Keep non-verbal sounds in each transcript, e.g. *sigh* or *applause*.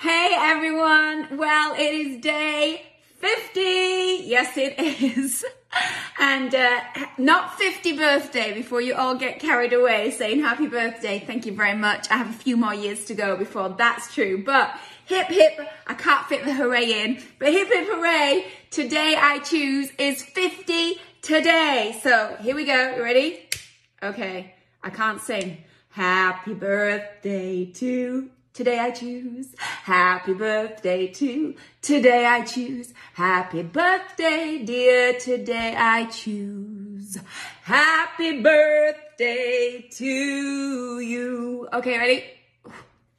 Hey everyone! Well, it is day 50! Yes, it is. *laughs* And uh, not 50 birthday before you all get carried away saying happy birthday. Thank you very much. I have a few more years to go before that's true. But hip hip, I can't fit the hooray in. But hip hip hooray, today I choose is 50 today. So here we go. You ready? Okay, I can't sing. Happy birthday to Today I choose happy birthday to today I choose happy birthday dear today I choose happy birthday to you. Okay, ready?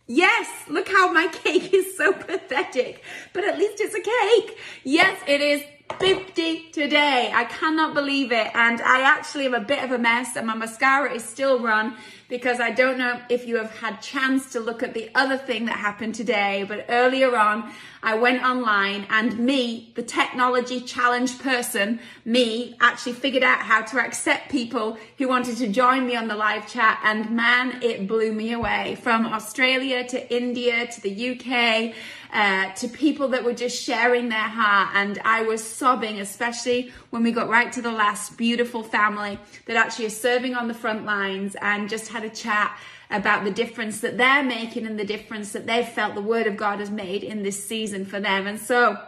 Yes, look how my *laughs* cake is so pathetic, but at least it's a cake. Yes, it is 50 today. I cannot believe it. And I actually am a bit of a mess and my mascara is still run because I don't know if you have had chance to look at the other thing that happened today, but earlier on I went online and me, the technology challenged person, me actually figured out how to accept people who wanted to join me on the live chat and man, it blew me away from Australia to India to the UK uh, to people that were just sharing their heart. And I was sobbing, especially when we got right to the last beautiful family that actually is serving on the front lines and just had a chat about the difference that they're making and the difference that they've felt the word of God has made in this season for them. And so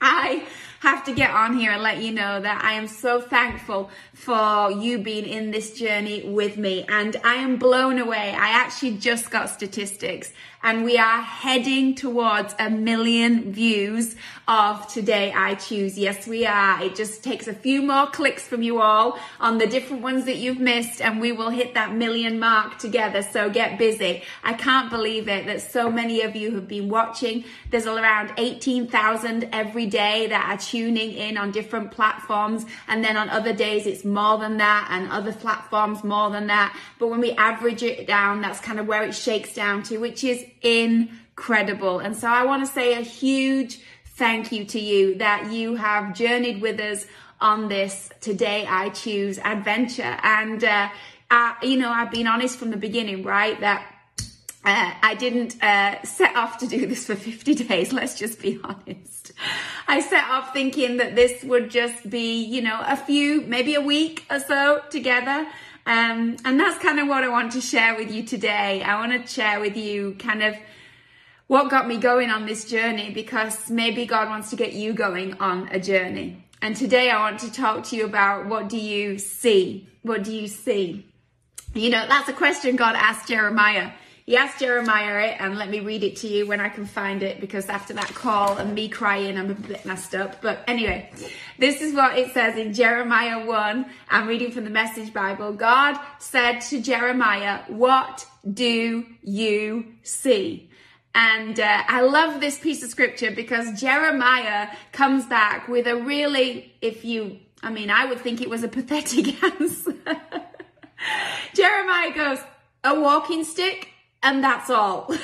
I have to get on here and let you know that I am so thankful for you being in this journey with me. And I am blown away. I actually just got statistics and we are heading towards a million views of Today I Choose. Yes, we are. It just takes a few more clicks from you all on the different ones that you've missed and we will hit that million mark together. So get busy. I can't believe it that so many of you have been watching. There's around 18,000 every day that are tuning in on different platforms. And then on other days, it's more than that and other platforms more than that. But when we average it down, that's kind of where it shakes down to, which is incredible. And so I want to say a huge thank you to you that you have journeyed with us on this Today I Choose adventure. And, uh, I, you know, I've been honest from the beginning, right? That uh, I didn't uh, set off to do this for 50 *laughs* days, let's just be honest. I set off thinking that this would just be, you know, a few, maybe a week or so together. Um, and that's kind of what I want to share with you today. I want to share with you kind of what got me going on this journey because maybe God wants to get you going on a journey. And today I want to talk to you about what do you see? What do you see? You know, that's a question God asked Jeremiah. Asked Jeremiah and let me read it to you when I can find it because after that call and me crying, I'm a bit messed up. But anyway, this is what it says in Jeremiah 1. I'm reading from the Message Bible. God said to Jeremiah, What do you see? And uh, I love this piece of scripture because Jeremiah comes back with a really, if you, I mean, I would think it was a pathetic *laughs* answer. Jeremiah goes, A walking stick? And that's all. *laughs*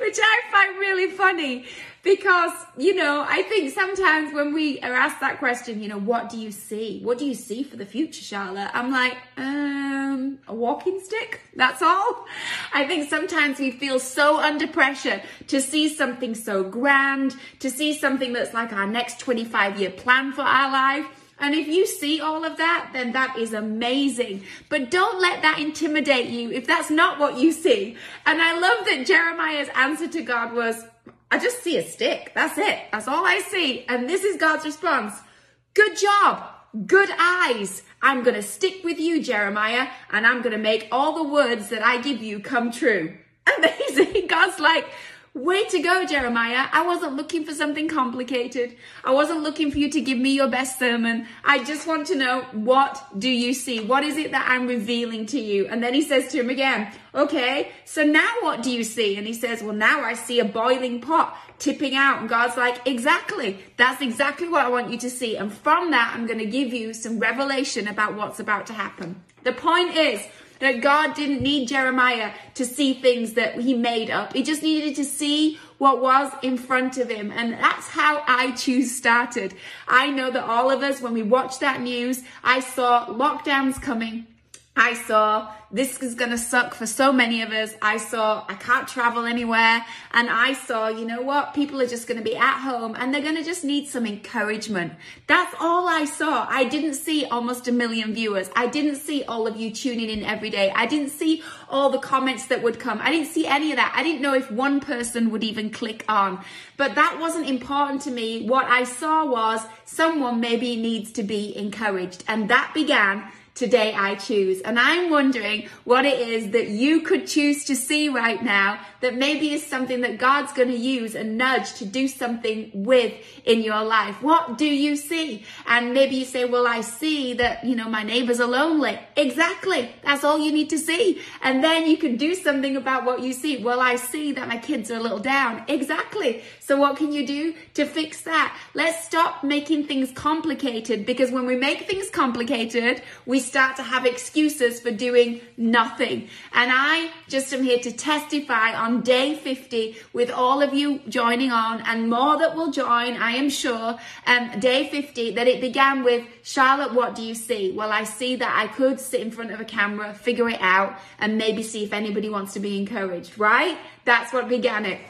Which I find really funny because, you know, I think sometimes when we are asked that question, you know, what do you see? What do you see for the future, Charlotte? I'm like, um, a walking stick? That's all. I think sometimes we feel so under pressure to see something so grand, to see something that's like our next 25 year plan for our life and if you see all of that, then that is amazing. But don't let that intimidate you if that's not what you see. And I love that Jeremiah's answer to God was, I just see a stick. That's it. That's all I see. And this is God's response. Good job. Good eyes. I'm going to stick with you, Jeremiah, and I'm going to make all the words that I give you come true. *laughs* Amazing. God's like, Way to go, Jeremiah. I wasn't looking for something complicated. I wasn't looking for you to give me your best sermon. I just want to know what do you see? What is it that I'm revealing to you? And then he says to him again, okay, so now what do you see? And he says, well, now I see a boiling pot tipping out. And God's like, exactly. That's exactly what I want you to see. And from that, I'm going to give you some revelation about what's about to happen. The point is, that God didn't need Jeremiah to see things that he made up. He just needed to see what was in front of him. And that's how I choose started. I know that all of us, when we watched that news, I saw lockdowns coming. I saw this is going to suck for so many of us. I saw I can't travel anywhere. And I saw, you know what? People are just going to be at home and they're going to just need some encouragement. That's all I saw. I didn't see almost a million viewers. I didn't see all of you tuning in every day. I didn't see all the comments that would come. I didn't see any of that. I didn't know if one person would even click on. But that wasn't important to me. What I saw was someone maybe needs to be encouraged. And that began today I choose. And I'm wondering what it is that you could choose to see right now that maybe is something that God's going to use and nudge to do something with in your life. What do you see? And maybe you say, well, I see that, you know, my neighbors are lonely. Exactly. That's all you need to see. And then you can do something about what you see. Well, I see that my kids are a little down. Exactly. So what can you do to fix that? Let's stop making things complicated because when we make things complicated, we start to have excuses for doing nothing. And I just am here to testify on day 50 with all of you joining on and more that will join, I am sure, um, day 50, that it began with, Charlotte, what do you see? Well, I see that I could sit in front of a camera, figure it out, and maybe see if anybody wants to be encouraged, right? That's what began it.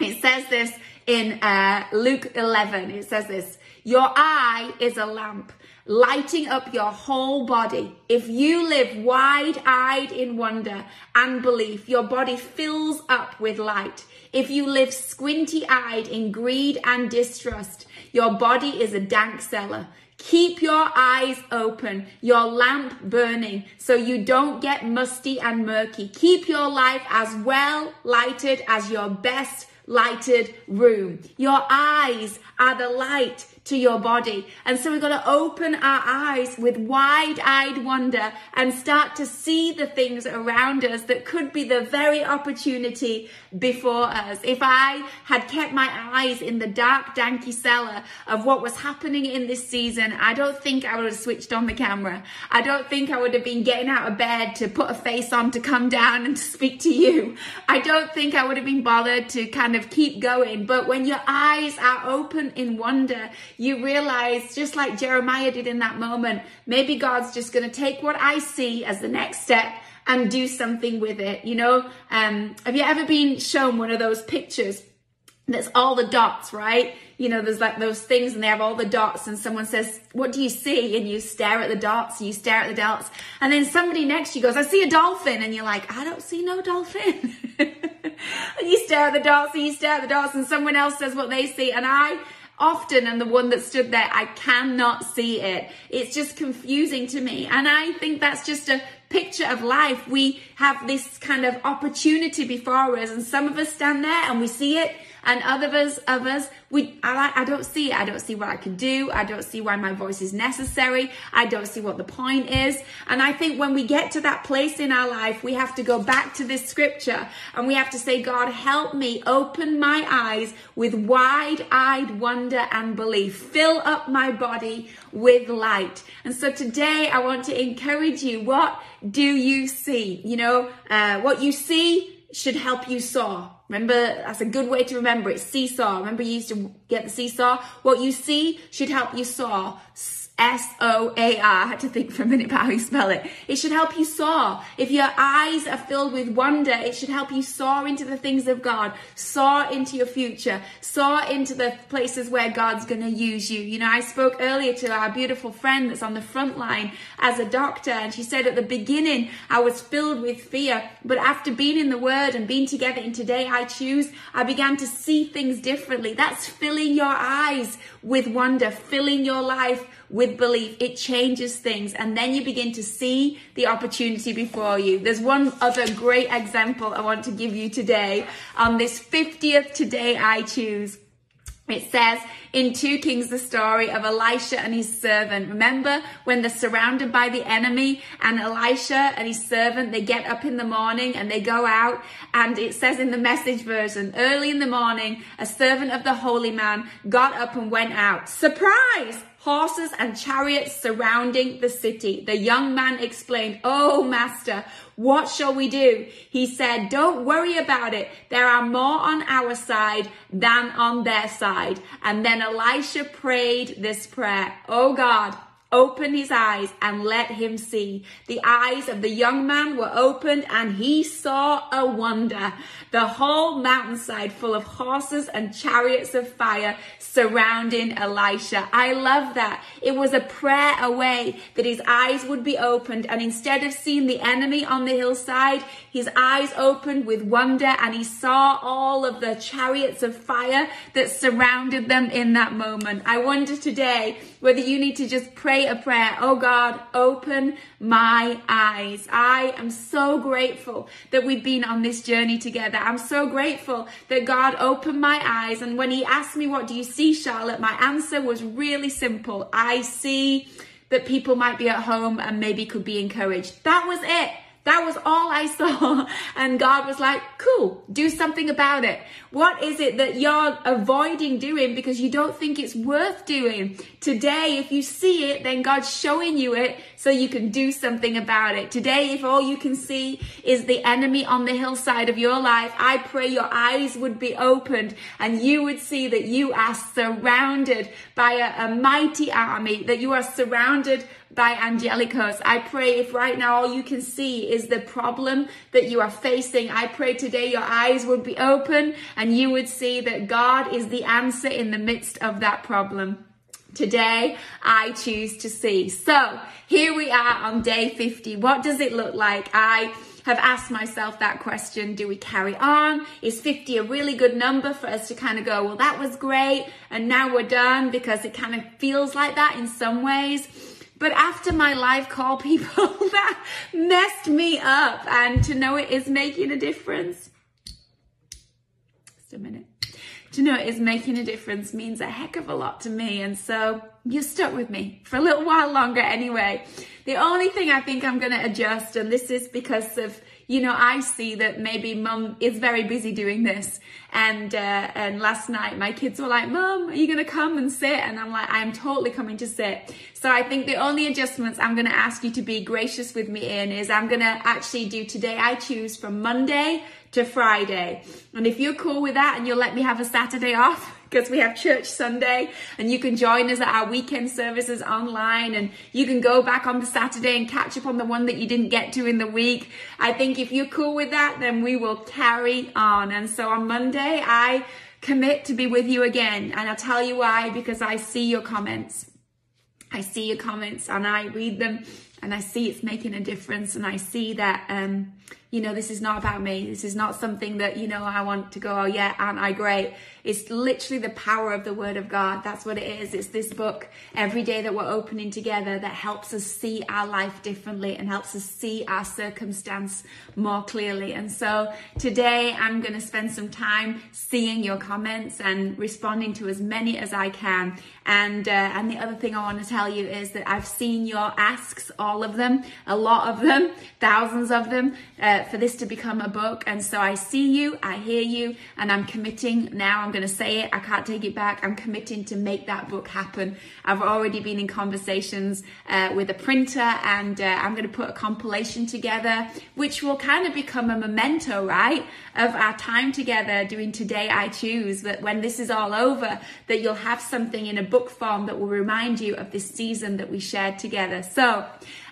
It says this in uh, Luke 11. It says this, your eye is a lamp lighting up your whole body. If you live wide eyed in wonder and belief, your body fills up with light. If you live squinty eyed in greed and distrust, your body is a dank cellar. Keep your eyes open, your lamp burning, so you don't get musty and murky. Keep your life as well lighted as your best lighted room. Your eyes are the light to your body. And so we've got to open our eyes with wide eyed wonder and start to see the things around us that could be the very opportunity before us. If I had kept my eyes in the dark, danky cellar of what was happening in this season, I don't think I would have switched on the camera. I don't think I would have been getting out of bed to put a face on to come down and to speak to you. I don't think I would have been bothered to kind of keep going. But when your eyes are open in wonder, you realize, just like Jeremiah did in that moment, maybe God's just going to take what I see as the next step and do something with it. You know, um, have you ever been shown one of those pictures that's all the dots, right? You know, there's like those things and they have all the dots and someone says, what do you see? And you stare at the dots, you stare at the dots. And then somebody next to you goes, I see a dolphin. And you're like, I don't see no dolphin. *laughs* and you stare at the dots and you stare at the dots and someone else says what they see. And I often am the one that stood there. I cannot see it. It's just confusing to me. And I think that's just a picture of life. We have this kind of opportunity before us and some of us stand there and we see it and others of us we I, I don't see it. I don't see what i can do. I don't see why my voice is necessary. I don't see what the point is. And i think when we get to that place in our life we have to go back to this scripture and we have to say god help me open my eyes with wide-eyed wonder and belief. Fill up my body with light. And so today i want to encourage you what do you see? You know uh, what you see should help you soar. Remember, that's a good way to remember it. Seesaw. Remember you used to get the seesaw? What you see should help you soar. S O A R. I had to think for a minute about how you spell it. It should help you soar. If your eyes are filled with wonder, it should help you soar into the things of God, soar into your future, soar into the places where God's going to use you. You know, I spoke earlier to our beautiful friend that's on the front line as a doctor, and she said at the beginning, I was filled with fear, but after being in the Word and being together in Today I Choose, I began to see things differently. That's filling your eyes with wonder, filling your life with belief, it changes things. And then you begin to see the opportunity before you. There's one other great example I want to give you today on this 50th Today I Choose. It says in 2 Kings the story of Elisha and his servant. Remember when they're surrounded by the enemy and Elisha and his servant, they get up in the morning and they go out and it says in the message version, early in the morning, a servant of the holy man got up and went out. Surprise! Horses and chariots surrounding the city. The young man explained, Oh, master, what shall we do? He said, Don't worry about it. There are more on our side than on their side. And then Elisha prayed this prayer Oh God, Open his eyes and let him see. The eyes of the young man were opened and he saw a wonder. The whole mountainside full of horses and chariots of fire surrounding Elisha. I love that. It was a prayer away that his eyes would be opened and instead of seeing the enemy on the hillside, his eyes opened with wonder and he saw all of the chariots of fire that surrounded them in that moment. I wonder today whether you need to just pray a prayer. Oh God, open my eyes. I am so grateful that we've been on this journey together. I'm so grateful that God opened my eyes. And when he asked me, what do you see, Charlotte? My answer was really simple. I see that people might be at home and maybe could be encouraged. That was it. That was all I saw. *laughs* And God was like, cool, do something about it. What is it that you're avoiding doing because you don't think it's worth doing? Today, if you see it, then God's showing you it so you can do something about it. Today, if all you can see is the enemy on the hillside of your life, I pray your eyes would be opened and you would see that you are surrounded by a, a mighty army, that you are surrounded by angelic hosts. I pray if right now all you can see is the problem that you are facing, I pray today your eyes would be open and you would see that God is the answer in the midst of that problem. Today, I choose to see. So here we are on day 50. What does it look like? I have asked myself that question. Do we carry on? Is 50 a really good number for us to kind of go, well, that was great. And now we're done because it kind of feels like that in some ways. But after my live call, *laughs* people, that messed me up. And to know it is making a difference. Just a minute. To know is making a difference means a heck of a lot to me. And so you're stuck with me for a little while longer anyway. The only thing I think I'm going to adjust, and this is because of you know, I see that maybe mum is very busy doing this. And, uh, and last night my kids were like, mum, are you to come and sit? And I'm like, I'm totally coming to sit. So I think the only adjustments I'm to ask you to be gracious with me in is I'm to actually do today I choose from Monday to Friday. And if you're cool with that and you'll let me have a Saturday off, because we have church Sunday and you can join us at our weekend services online and you can go back on the Saturday and catch up on the one that you didn't get to in the week. I think if you're cool with that, then we will carry on. And so on Monday, I commit to be with you again. And I'll tell you why, because I see your comments. I see your comments and I read them and I see it's making a difference and I see that um, you know, this is not about me. This is not something that, you know, I want to go, oh yeah, aren't I great? It's literally the power of the word of God. That's what it is. It's this book every day that we're opening together that helps us see our life differently and helps us see our circumstance more clearly. And so today I'm going to spend some time seeing your comments and responding to as many as I can. And, uh, and the other thing I want to tell you is that I've seen your asks, all of them, a lot of them, thousands of them. For this to become a book. And so I see you, I hear you, and I'm committing now. I'm going to say it. I can't take it back. I'm committing to make that book happen. I've already been in conversations uh, with a printer, and uh, I'm going to put a compilation together, which will kind of become a memento, right, of our time together doing Today I Choose. That when this is all over, that you'll have something in a book form that will remind you of this season that we shared together. So,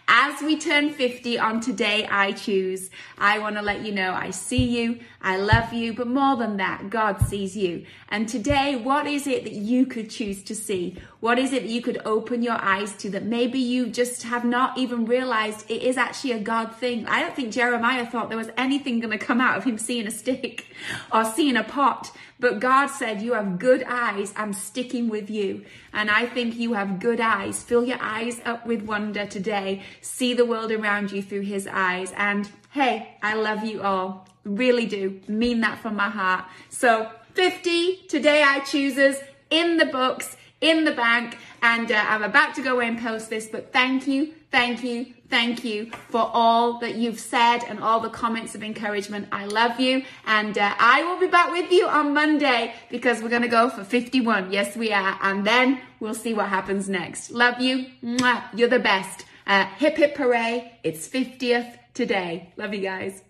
as we turn 50 on Today I Choose, I want to let you know I see you, I love you, but more than that, God sees you. And today, what is it that you could choose to see? What is it that you could open your eyes to that maybe you just have not even realized it is actually a God thing? I don't think Jeremiah thought there was anything going to come out of him seeing a stick or seeing a pot. But God said, You have good eyes. I'm sticking with you. And I think you have good eyes. Fill your eyes up with wonder today. See the world around you through His eyes. And hey, I love you all. Really do. Mean that from my heart. So 50 today I chooses in the books, in the bank. And uh, I'm about to go away and post this, but thank you, thank you, thank you for all that you've said and all the comments of encouragement. I love you. And uh, I will be back with you on Monday because we're going to go for 51. Yes, we are. And then we'll see what happens next. Love you. Mwah. You're the best. Uh, hip hip hooray. It's 50th today. Love you guys.